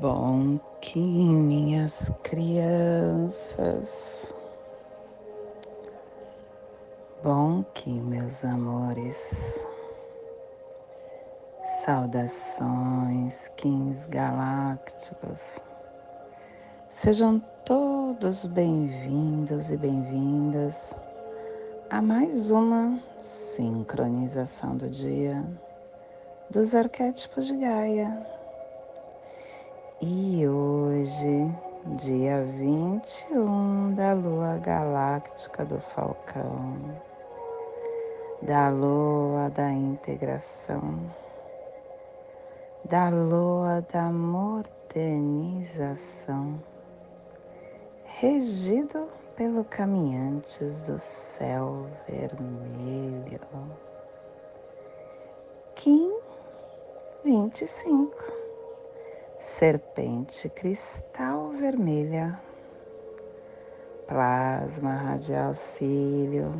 Bom que minhas crianças, bom que meus amores, saudações, kings galácticos, sejam todos bem-vindos e bem-vindas a mais uma sincronização do dia dos arquétipos de Gaia e hoje, dia 21 da lua galáctica do Falcão, da lua da integração, da lua da modernização, regido pelo caminhantes do céu vermelho. Kim 25 serpente cristal vermelha, plasma radial cílio.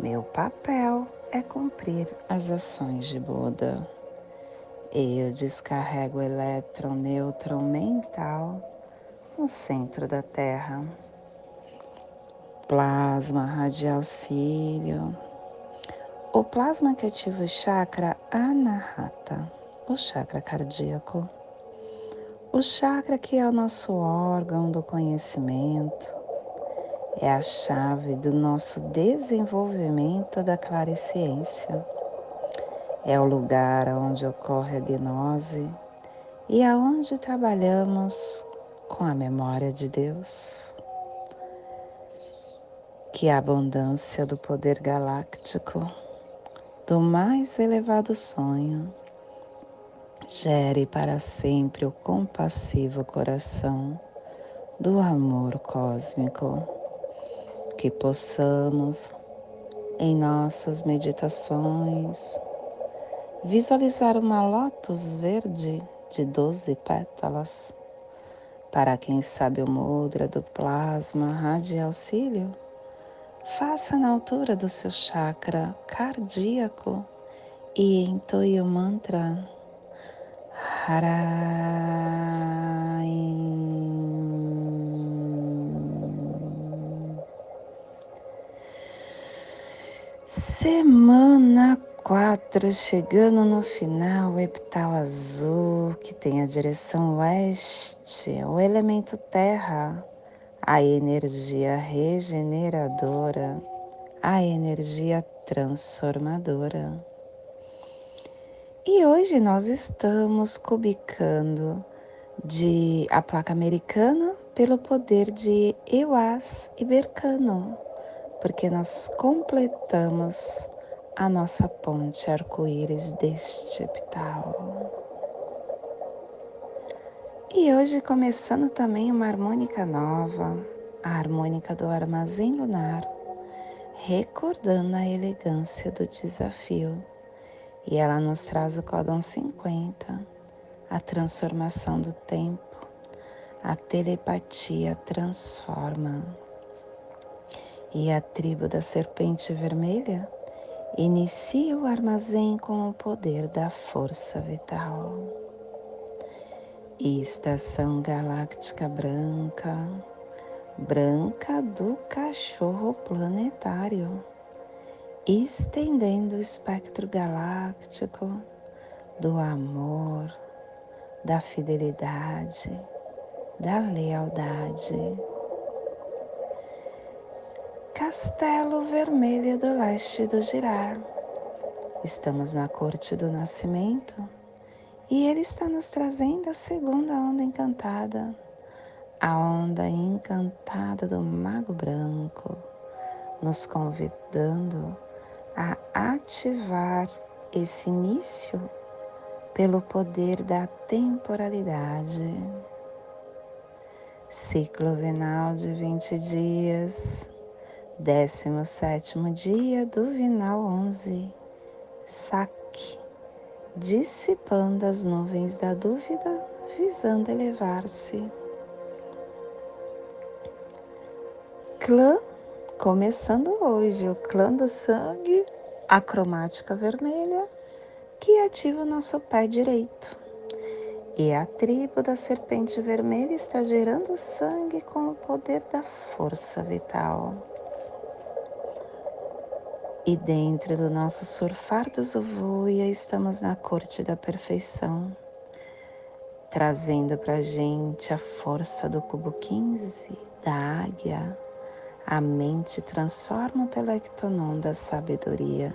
Meu papel é cumprir as ações de Buda. Eu descarrego o elétron nêutron mental no centro da Terra. Plasma radial cílio. O plasma que ativa o chakra Anahata, o chakra cardíaco o chakra, que é o nosso órgão do conhecimento, é a chave do nosso desenvolvimento da claresciência. É o lugar onde ocorre a gnose e aonde trabalhamos com a memória de Deus. Que a abundância do poder galáctico, do mais elevado sonho, gere para sempre o compassivo coração do amor cósmico, que possamos, em nossas meditações, visualizar uma lótus verde de doze pétalas. Para quem sabe o mudra do plasma radial cílio, faça na altura do seu chakra cardíaco e entoie o mantra Semana 4, chegando no final, o epital azul, que tem a direção oeste, o elemento terra, a energia regeneradora, a energia transformadora. E hoje nós estamos cubicando de a placa americana pelo poder de Euas e Bercano, porque nós completamos a nossa ponte arco-íris deste epital. E hoje começando também uma harmônica nova, a harmônica do armazém lunar, recordando a elegância do desafio e ela nos traz o códon 50, a transformação do tempo, a telepatia transforma. E a tribo da serpente vermelha inicia o armazém com o poder da força vital. E estação galáctica branca, branca do cachorro planetário estendendo o espectro galáctico do amor, da fidelidade, da lealdade. Castelo Vermelho do Leste do Girar. Estamos na corte do nascimento e ele está nos trazendo a segunda onda encantada, a onda encantada do Mago Branco, nos convidando a ativar esse início pelo poder da temporalidade. Ciclo venal de 20 dias, 17 dia do vinal 11, saque, dissipando as nuvens da dúvida, visando elevar-se. Clã Começando hoje o clã do sangue, a cromática vermelha, que ativa o nosso pé direito. E a tribo da serpente vermelha está gerando sangue com o poder da força vital. E dentro do nosso surfar do Zuvuia, estamos na corte da perfeição, trazendo para gente a força do cubo 15, da águia. A mente transforma o telectonon da sabedoria.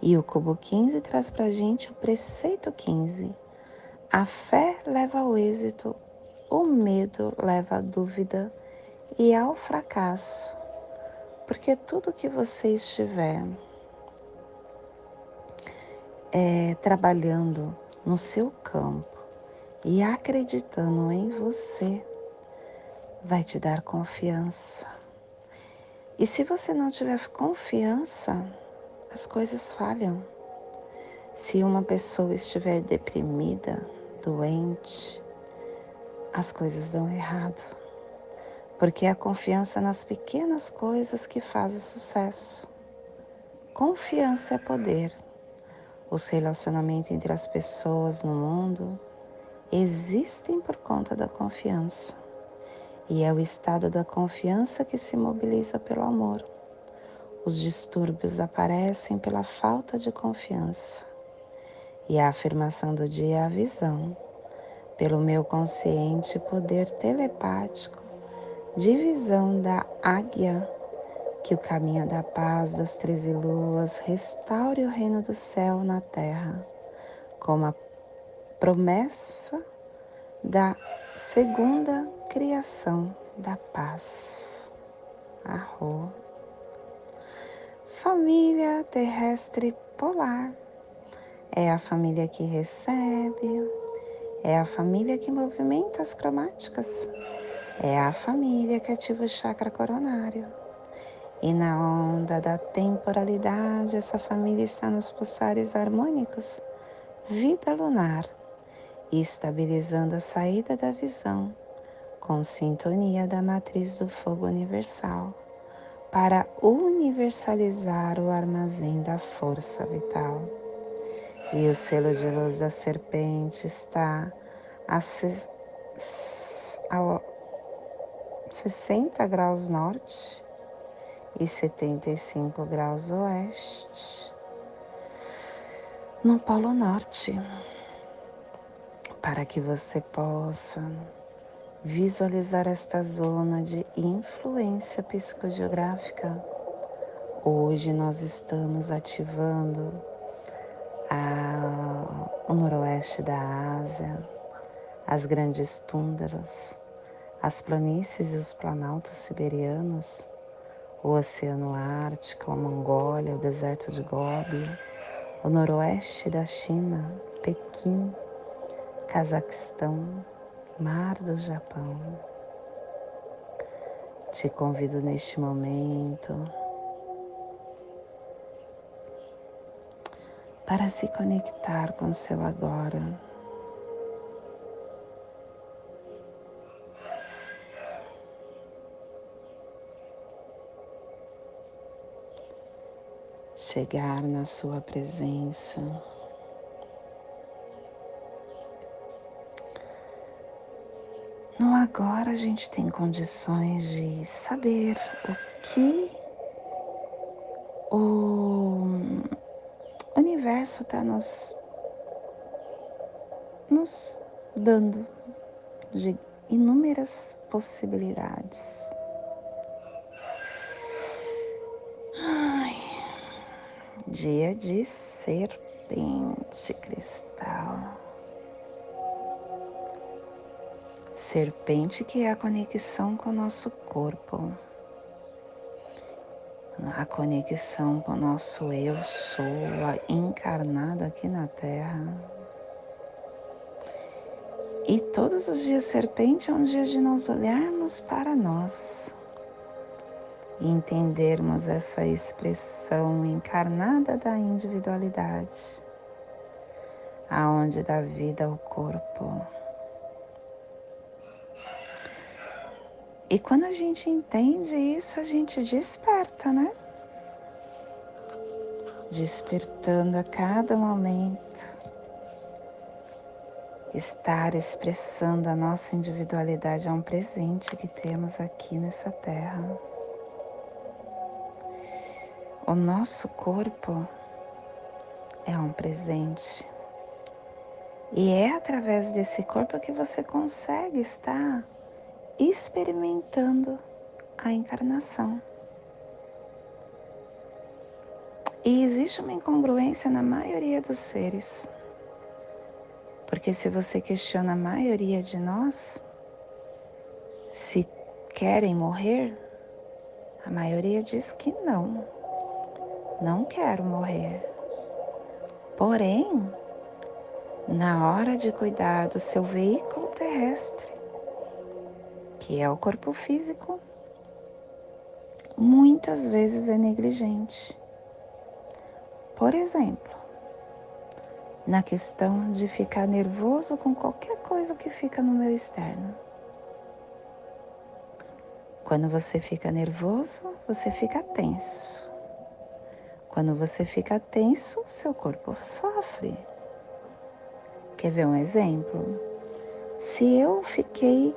E o cubo 15 traz para gente o preceito 15 a fé leva ao êxito, o medo leva à dúvida e ao fracasso, porque tudo que você estiver é, trabalhando no seu campo e acreditando em você, vai te dar confiança. E se você não tiver confiança, as coisas falham. Se uma pessoa estiver deprimida, doente, as coisas dão errado. Porque é a confiança nas pequenas coisas que faz o sucesso. Confiança é poder. Os relacionamentos entre as pessoas no mundo existem por conta da confiança. E é o estado da confiança que se mobiliza pelo amor. Os distúrbios aparecem pela falta de confiança. E a afirmação do dia é a visão, pelo meu consciente poder telepático, de visão da águia, que o caminho da paz das treze luas restaure o reino do céu na terra, como a promessa da segunda criação da paz. Arro. Família terrestre polar é a família que recebe, é a família que movimenta as cromáticas, é a família que ativa o chakra coronário. E na onda da temporalidade, essa família está nos pulsares harmônicos, vida lunar, estabilizando a saída da visão, com sintonia da matriz do fogo universal, para universalizar o armazém da força vital. E o selo de luz da serpente está a, a 60 graus norte e 75 graus oeste no Polo Norte, para que você possa visualizar esta zona de influência psicogeográfica. Hoje nós estamos ativando a, o noroeste da Ásia, as grandes tundras, as planícies e os planaltos siberianos, o Oceano Ártico, a Mongólia, o deserto de Gobi, o noroeste da China, Pequim, Cazaquistão, Mar do Japão. Te convido neste momento para se conectar com seu agora. Chegar na sua presença. Agora a gente tem condições de saber o que o universo está nos, nos dando de inúmeras possibilidades. Ai, dia de serpente cristal. Serpente que é a conexão com o nosso corpo a conexão com o nosso eu sou encarnado aqui na Terra. E todos os dias serpente é um dia de nós olharmos para nós e entendermos essa expressão encarnada da individualidade, aonde dá vida ao corpo. E quando a gente entende isso, a gente desperta, né? Despertando a cada momento. estar expressando a nossa individualidade é um presente que temos aqui nessa terra. O nosso corpo é um presente. E é através desse corpo que você consegue estar experimentando a encarnação. E existe uma incongruência na maioria dos seres. Porque se você questiona a maioria de nós, se querem morrer, a maioria diz que não, não quero morrer. Porém, na hora de cuidar do seu veículo terrestre, que é o corpo físico, muitas vezes é negligente. Por exemplo, na questão de ficar nervoso com qualquer coisa que fica no meu externo. Quando você fica nervoso, você fica tenso. Quando você fica tenso, seu corpo sofre. Quer ver um exemplo? Se eu fiquei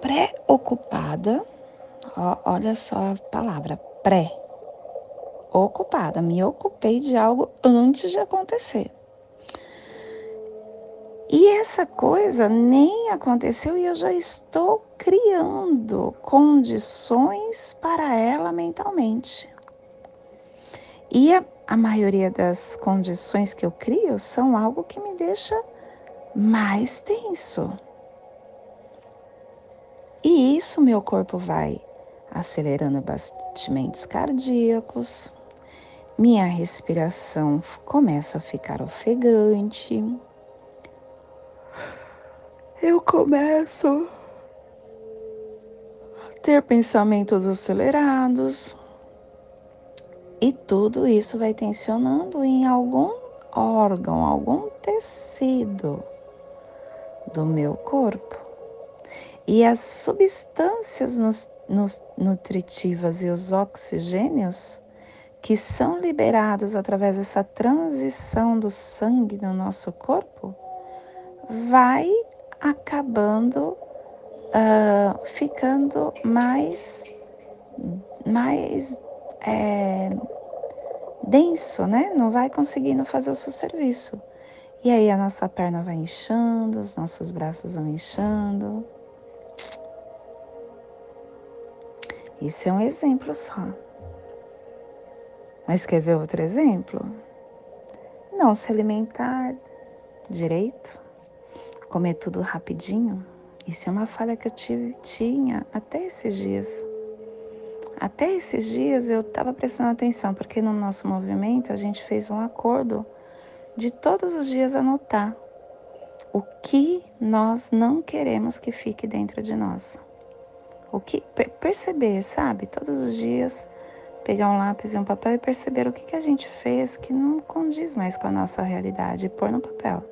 preocupada, olha só a palavra pré, ocupada, me ocupei de algo antes de acontecer. E essa coisa nem aconteceu e eu já estou criando condições para ela mentalmente. E a a maioria das condições que eu crio são algo que me deixa mais tenso. E isso meu corpo vai acelerando batimentos cardíacos, minha respiração começa a ficar ofegante. Eu começo a ter pensamentos acelerados, e tudo isso vai tensionando em algum órgão, algum tecido do meu corpo. E as substâncias nos, nos, nutritivas e os oxigênios que são liberados através dessa transição do sangue no nosso corpo vai acabando uh, ficando mais mais é, denso, né? Não vai conseguindo fazer o seu serviço. E aí a nossa perna vai inchando, os nossos braços vão inchando. Isso é um exemplo só. Mas quer ver outro exemplo? Não se alimentar direito, comer tudo rapidinho. Isso é uma falha que eu tive, tinha até esses dias. Até esses dias eu estava prestando atenção, porque no nosso movimento a gente fez um acordo de todos os dias anotar o que nós não queremos que fique dentro de nós. O que perceber, sabe? Todos os dias pegar um lápis e um papel e perceber o que, que a gente fez que não condiz mais com a nossa realidade e pôr no papel.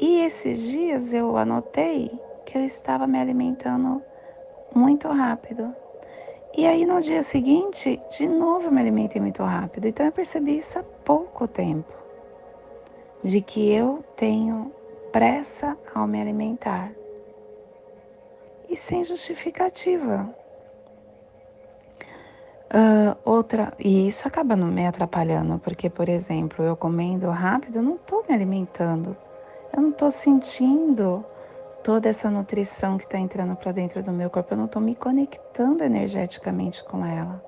E esses dias eu anotei que eu estava me alimentando muito rápido e aí no dia seguinte, de novo eu me alimentei muito rápido. Então eu percebi isso há pouco tempo, de que eu tenho pressa ao me alimentar. E sem justificativa. Uh, outra, e isso acaba me atrapalhando, porque, por exemplo, eu comendo rápido, eu não estou me alimentando, eu não estou sentindo toda essa nutrição que está entrando para dentro do meu corpo, eu não estou me conectando energeticamente com ela.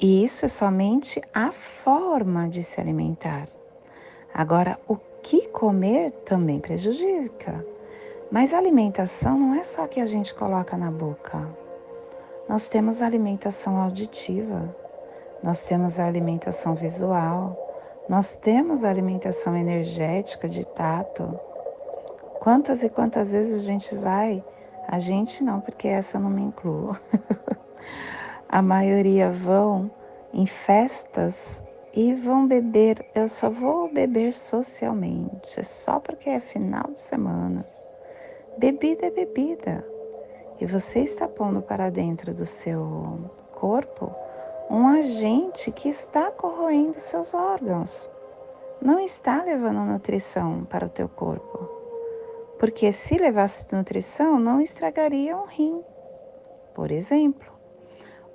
E isso é somente a forma de se alimentar. Agora, o que comer também prejudica. Mas alimentação não é só que a gente coloca na boca. Nós temos alimentação auditiva, nós temos a alimentação visual, nós temos a alimentação energética de tato, Quantas e quantas vezes a gente vai? A gente não, porque essa eu não me incluo. a maioria vão em festas e vão beber. Eu só vou beber socialmente, só porque é final de semana. Bebida é bebida. E você está pondo para dentro do seu corpo um agente que está corroendo seus órgãos. não está levando nutrição para o teu corpo. Porque se levasse nutrição, não estragaria um rim, por exemplo.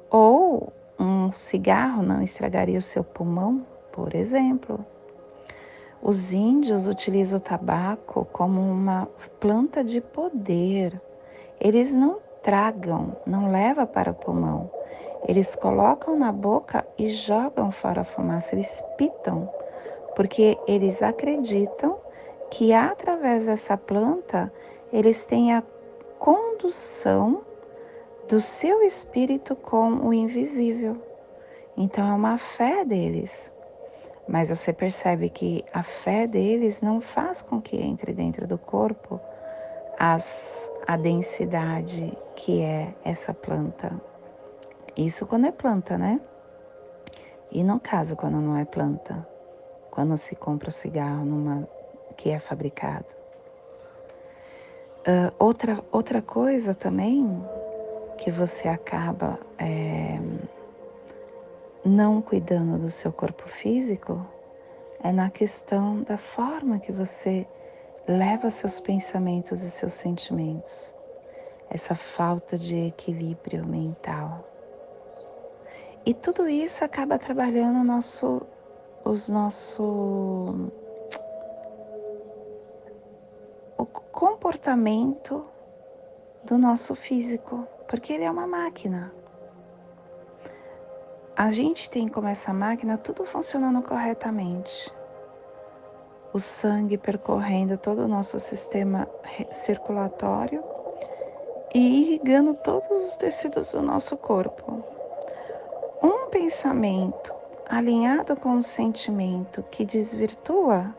Ou um cigarro não estragaria o seu pulmão, por exemplo. Os índios utilizam o tabaco como uma planta de poder. Eles não tragam, não levam para o pulmão. Eles colocam na boca e jogam fora a fumaça, eles pitam, porque eles acreditam que através dessa planta eles têm a condução do seu espírito com o invisível. Então é uma fé deles. Mas você percebe que a fé deles não faz com que entre dentro do corpo as, a densidade que é essa planta. Isso quando é planta, né? E no caso, quando não é planta, quando se compra o cigarro numa que é fabricado. Uh, outra, outra coisa também que você acaba é, não cuidando do seu corpo físico é na questão da forma que você leva seus pensamentos e seus sentimentos. Essa falta de equilíbrio mental. E tudo isso acaba trabalhando nosso, os nosso o comportamento do nosso físico, porque ele é uma máquina. A gente tem como essa máquina tudo funcionando corretamente. O sangue percorrendo todo o nosso sistema circulatório e irrigando todos os tecidos do nosso corpo. Pensamento alinhado com o sentimento que desvirtua,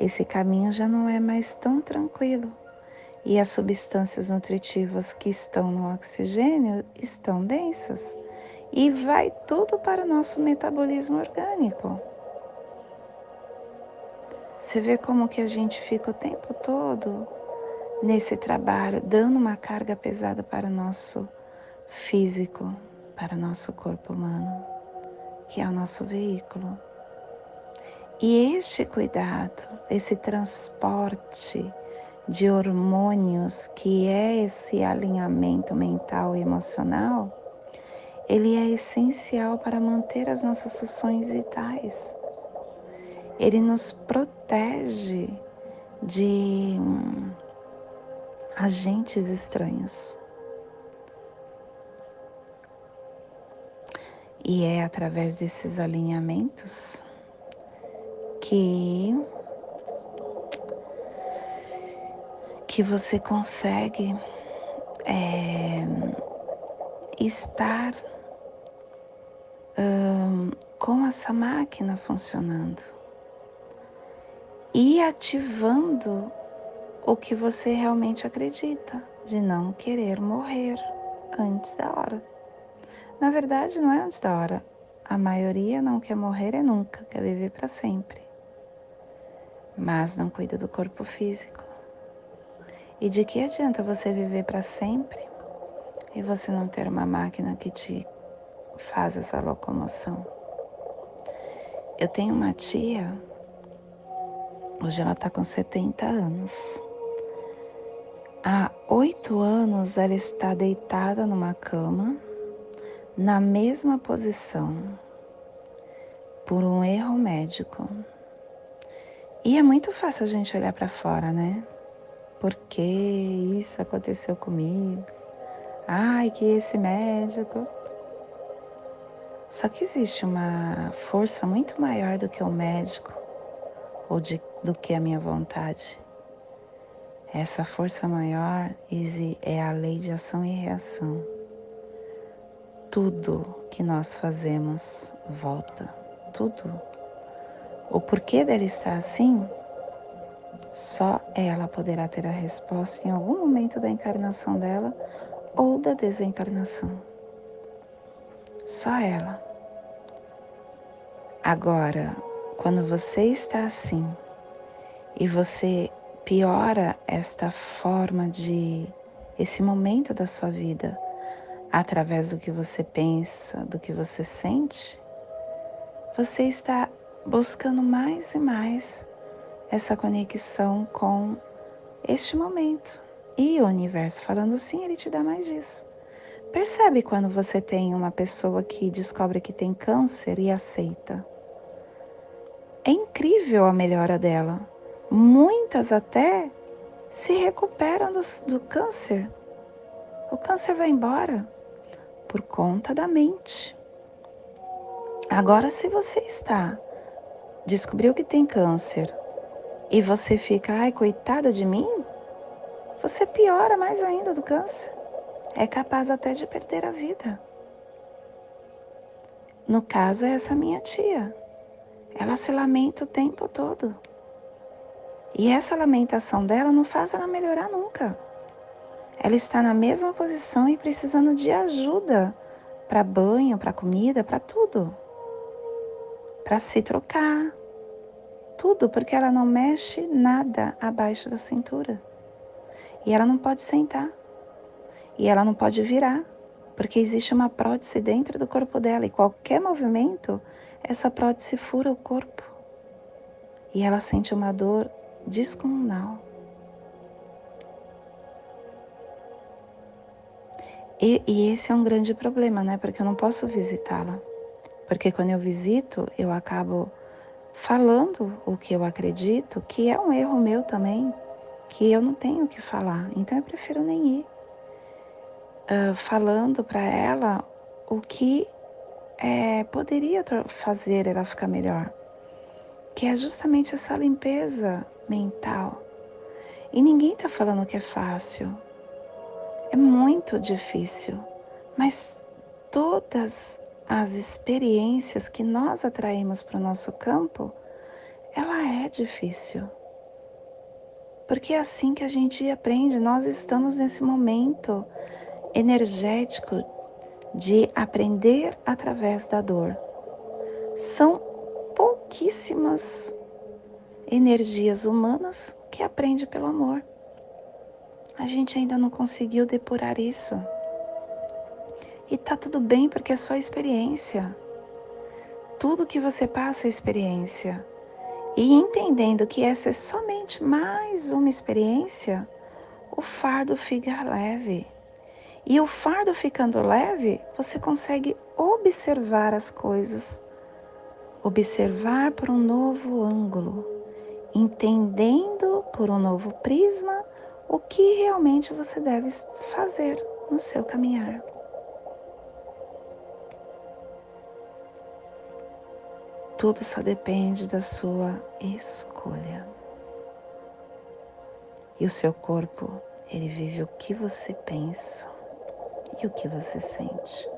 esse caminho já não é mais tão tranquilo. E as substâncias nutritivas que estão no oxigênio estão densas e vai tudo para o nosso metabolismo orgânico. Você vê como que a gente fica o tempo todo nesse trabalho, dando uma carga pesada para o nosso físico, para o nosso corpo humano, que é o nosso veículo. E este cuidado, esse transporte de hormônios, que é esse alinhamento mental e emocional, ele é essencial para manter as nossas funções vitais. Ele nos protege de hum, agentes estranhos. E é através desses alinhamentos que que você consegue é, estar um, com essa máquina funcionando e ativando o que você realmente acredita, de não querer morrer antes da hora. Na verdade, não é antes da hora. A maioria não quer morrer é nunca, quer viver para sempre. Mas não cuida do corpo físico. E de que adianta você viver para sempre e você não ter uma máquina que te faz essa locomoção? Eu tenho uma tia, hoje ela está com 70 anos. Há oito anos ela está deitada numa cama na mesma posição por um erro médico. E é muito fácil a gente olhar para fora, né? Por que isso aconteceu comigo? Ai, que esse médico. Só que existe uma força muito maior do que o médico ou de, do que a minha vontade. Essa força maior é a lei de ação e reação tudo que nós fazemos volta, tudo. O porquê dela estar assim, só ela poderá ter a resposta em algum momento da encarnação dela ou da desencarnação. Só ela. Agora, quando você está assim e você piora esta forma de esse momento da sua vida, através do que você pensa, do que você sente, você está buscando mais e mais essa conexão com este momento. E o universo falando sim, ele te dá mais disso. Percebe quando você tem uma pessoa que descobre que tem câncer e aceita. É incrível a melhora dela. Muitas até se recuperam do, do câncer. O câncer vai embora por conta da mente. Agora, se você está, descobriu que tem câncer e você fica, ai, coitada de mim, você piora mais ainda do câncer. É capaz até de perder a vida. No caso, é essa minha tia. Ela se lamenta o tempo todo. E essa lamentação dela não faz ela melhorar nunca. Ela está na mesma posição e precisando de ajuda para banho, para comida, para tudo. Para se trocar. Tudo, porque ela não mexe nada abaixo da cintura. E ela não pode sentar. E ela não pode virar, porque existe uma prótese dentro do corpo dela e qualquer movimento, essa prótese fura o corpo. E ela sente uma dor descomunal. E, e, esse é um grande problema, né? Porque eu não posso visitá-la. Porque quando eu visito, eu acabo falando o que eu acredito, que é um erro meu também, que eu não tenho o que falar. Então eu prefiro nem ir. Falando para ela o que é, poderia fazer ela ficar melhor, que é justamente essa limpeza mental. E ninguém está falando que é fácil. É muito difícil. Mas todas as experiências que nós atraímos para o nosso campo, ela é difícil. Porque é assim que a gente aprende. Nós estamos nesse momento energético de aprender através da dor. São pouquíssimas energias humanas que aprende pelo amor. A gente ainda não conseguiu depurar isso. E tá tudo bem porque é só experiência. Tudo que você passa é experiência. E entendendo que essa é somente mais uma experiência, o fardo fica leve. E o fardo ficando leve, você consegue observar as coisas, observar por um novo ângulo entendendo por um novo prisma o que realmente você deve fazer no seu caminhar. Tudo só depende da sua escolha. E o seu corpo, ele vive o que você pensa e o que você sente.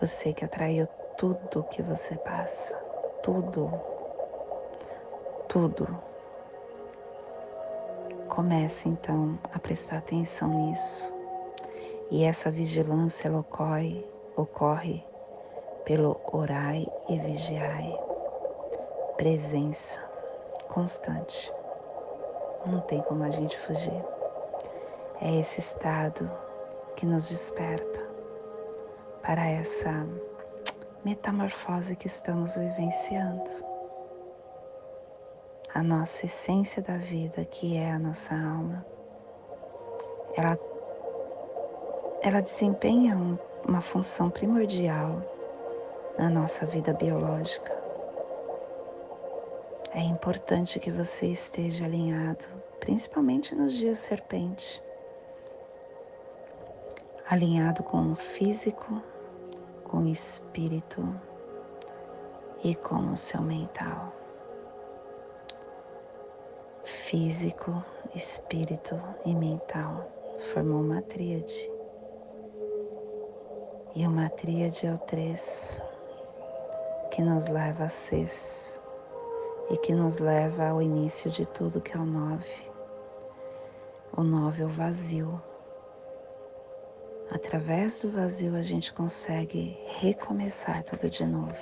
Você que atraiu tudo o que você passa, tudo tudo. Comece então a prestar atenção nisso. E essa vigilância ocorre, ocorre pelo orai e vigiai. Presença constante. Não tem como a gente fugir. É esse estado que nos desperta para essa metamorfose que estamos vivenciando a nossa essência da vida, que é a nossa alma, ela, ela desempenha um, uma função primordial na nossa vida biológica. É importante que você esteja alinhado, principalmente nos dias serpente, alinhado com o físico, com o espírito e com o seu mental físico, espírito e mental formou uma tríade. E uma tríade é o três, que nos leva a seis e que nos leva ao início de tudo, que é o nove. O nove é o vazio. Através do vazio a gente consegue recomeçar tudo de novo.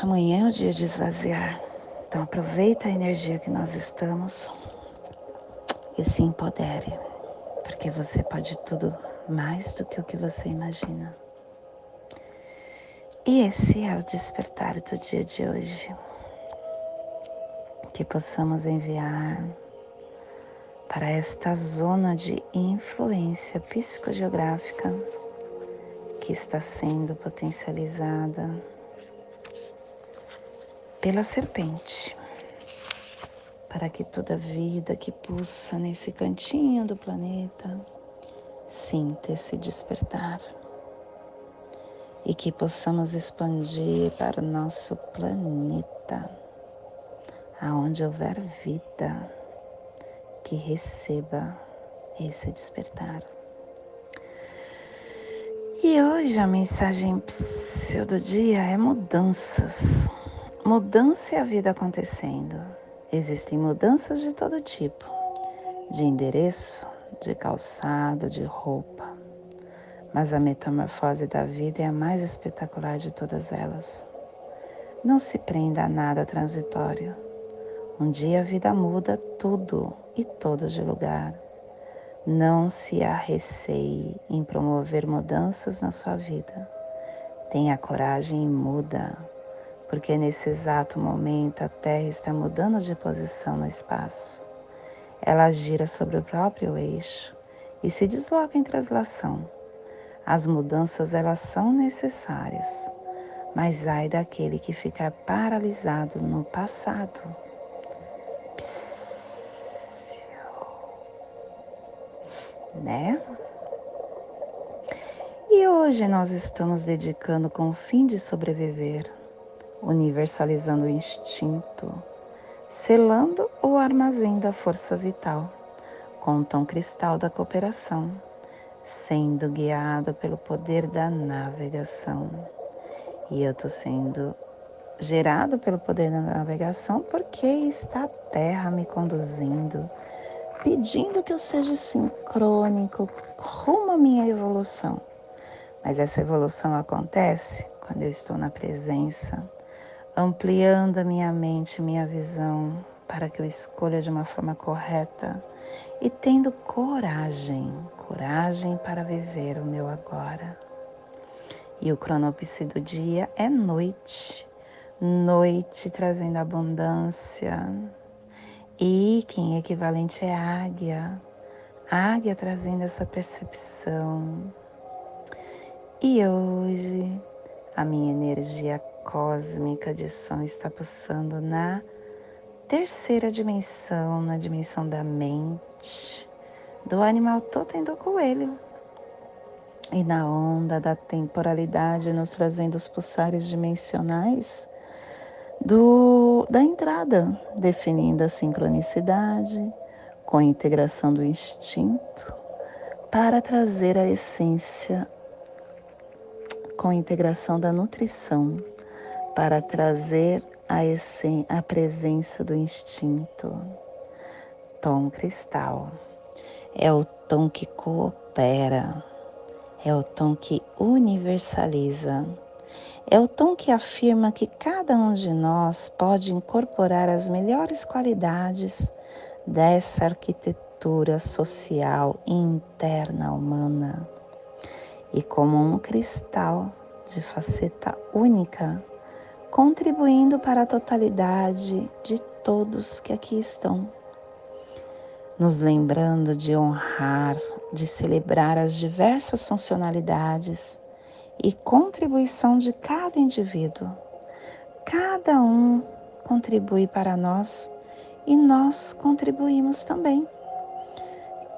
Amanhã é o dia de esvaziar. Então aproveita a energia que nós estamos e se empodere, porque você pode tudo mais do que o que você imagina. E esse é o despertar do dia de hoje. Que possamos enviar para esta zona de influência psicogeográfica que está sendo potencializada pela serpente, para que toda vida que pulsa nesse cantinho do planeta sinta esse despertar e que possamos expandir para o nosso planeta, aonde houver vida, que receba esse despertar. E hoje a mensagem do dia é mudanças. Mudança é a vida acontecendo. Existem mudanças de todo tipo: de endereço, de calçado, de roupa mas a metamorfose da vida é a mais espetacular de todas elas. Não se prenda a nada transitório. Um dia a vida muda tudo e todos de lugar. Não se arreceie em promover mudanças na sua vida. Tenha coragem e muda, porque nesse exato momento a Terra está mudando de posição no espaço. Ela gira sobre o próprio eixo e se desloca em translação as mudanças elas são necessárias, mas ai daquele que ficar paralisado no passado. Né? E hoje nós estamos dedicando com o fim de sobreviver, universalizando o instinto, selando o armazém da força vital com o tom cristal da cooperação sendo guiado pelo poder da navegação. E eu estou sendo gerado pelo poder da navegação porque está a Terra me conduzindo, pedindo que eu seja sincrônico rumo à minha evolução. Mas essa evolução acontece quando eu estou na presença, ampliando a minha mente, minha visão, para que eu escolha de uma forma correta e tendo coragem, coragem para viver o meu agora. E o cronopse do dia é noite, noite trazendo abundância. E é equivalente é águia, águia trazendo essa percepção. E hoje a minha energia cósmica de som está pulsando na terceira dimensão, na dimensão da mente, do animal totem do coelho. E na onda da temporalidade, nos trazendo os pulsares dimensionais do, da entrada, definindo a sincronicidade com a integração do instinto, para trazer a essência com a integração da nutrição, para trazer a, essen a presença do instinto. Tom cristal é o tom que coopera, é o tom que universaliza, é o tom que afirma que cada um de nós pode incorporar as melhores qualidades dessa arquitetura social interna humana. E como um cristal de faceta única, contribuindo para a totalidade de todos que aqui estão. Nos lembrando de honrar, de celebrar as diversas funcionalidades e contribuição de cada indivíduo. Cada um contribui para nós e nós contribuímos também.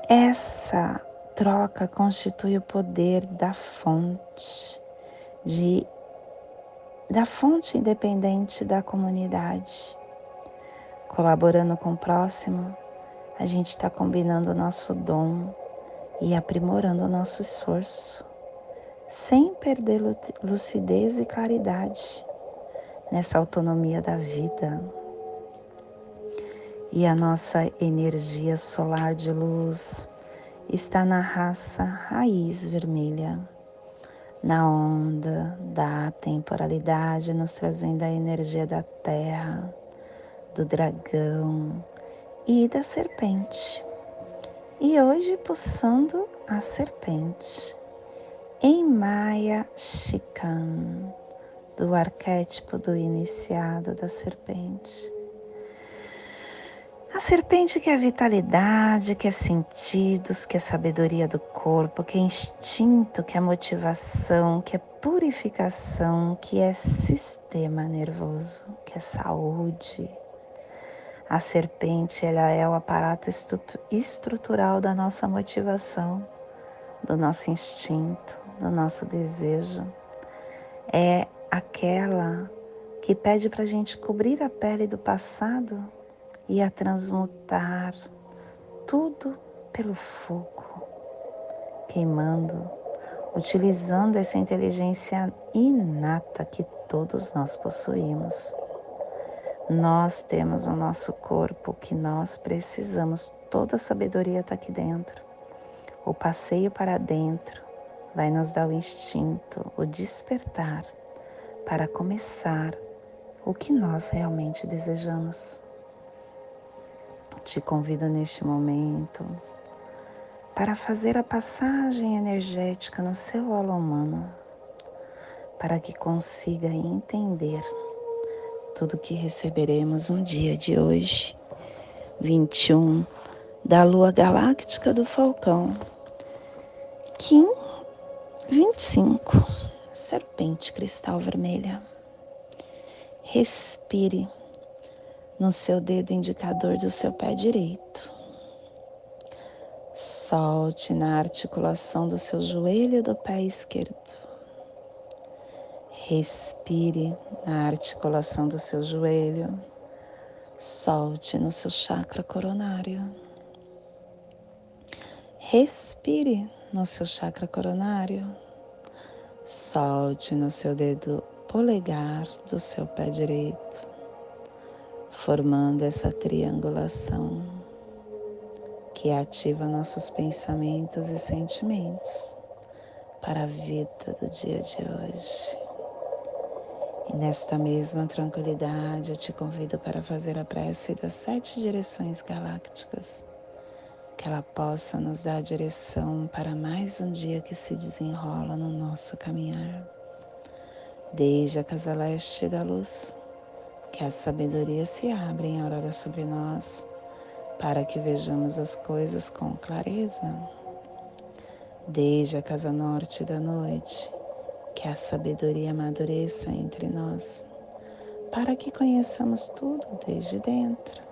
Essa troca constitui o poder da fonte de da fonte independente da comunidade. Colaborando com o próximo, a gente está combinando o nosso dom e aprimorando o nosso esforço, sem perder lucidez e claridade nessa autonomia da vida. E a nossa energia solar de luz está na raça raiz vermelha na onda da temporalidade, nos trazendo a energia da terra, do dragão e da serpente. E hoje pulsando a serpente em Maya Shikan, do arquétipo do iniciado da serpente. A serpente que é vitalidade, que é sentidos, que é sabedoria do corpo, que é instinto, que é motivação, que é purificação, que é sistema nervoso, que é saúde. A serpente, ela é o aparato estrutural da nossa motivação, do nosso instinto, do nosso desejo. É aquela que pede para a gente cobrir a pele do passado e a transmutar tudo pelo fogo, queimando, utilizando essa inteligência inata que todos nós possuímos. Nós temos no nosso corpo que nós precisamos, toda a sabedoria está aqui dentro. O passeio para dentro vai nos dar o instinto, o despertar para começar o que nós realmente desejamos. Te convido neste momento para fazer a passagem energética no seu holo humano, para que consiga entender tudo que receberemos no dia de hoje, 21 da lua galáctica do Falcão, Kim 25, serpente cristal vermelha. Respire no seu dedo indicador do seu pé direito. Solte na articulação do seu joelho do pé esquerdo. Respire na articulação do seu joelho. Solte no seu chakra coronário. Respire no seu chakra coronário. Solte no seu dedo polegar do seu pé direito formando essa triangulação que ativa nossos pensamentos e sentimentos para a vida do dia de hoje. E nesta mesma tranquilidade eu te convido para fazer a prece das sete direções galácticas, que ela possa nos dar direção para mais um dia que se desenrola no nosso caminhar. Desde a casa leste da luz que a sabedoria se abra em aurora sobre nós, para que vejamos as coisas com clareza. Desde a casa norte da noite, que a sabedoria amadureça entre nós, para que conheçamos tudo desde dentro.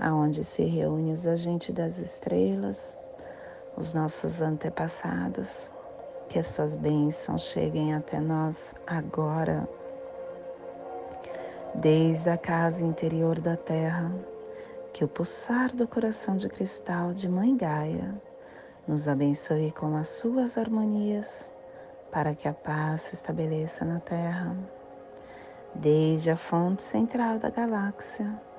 aonde se reúnem os agentes das estrelas, os nossos antepassados, que as suas bênçãos cheguem até nós agora, desde a casa interior da terra, que o pulsar do coração de cristal de Mãe Gaia nos abençoe com as suas harmonias, para que a paz se estabeleça na terra, desde a fonte central da galáxia,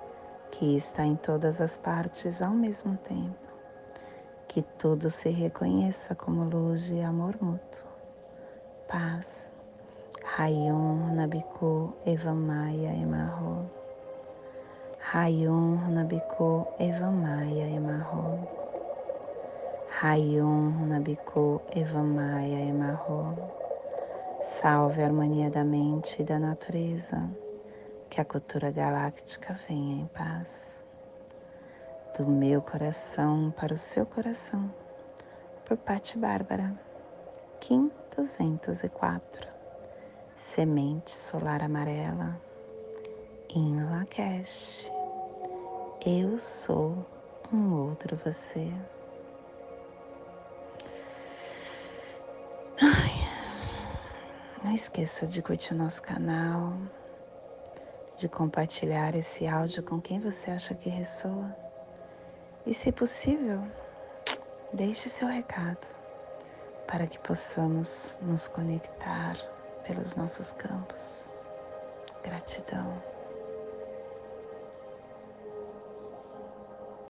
que está em todas as partes ao mesmo tempo que tudo se reconheça como luz e amor mútuo. Paz. Rayon Nabiku Evamaya Emarro. Rayon Nabiku Evamaya Emarro. Rayon Nabiku Evamaya Emarro. Salve a harmonia da mente e da natureza. Que a cultura galáctica venha em paz. Do meu coração para o seu coração, por Pati Bárbara, Kim 204, Semente Solar Amarela, em Lakesh. Eu sou um outro você. Não esqueça de curtir o nosso canal, de compartilhar esse áudio com quem você acha que ressoa. E, se possível, deixe seu recado para que possamos nos conectar pelos nossos campos. Gratidão.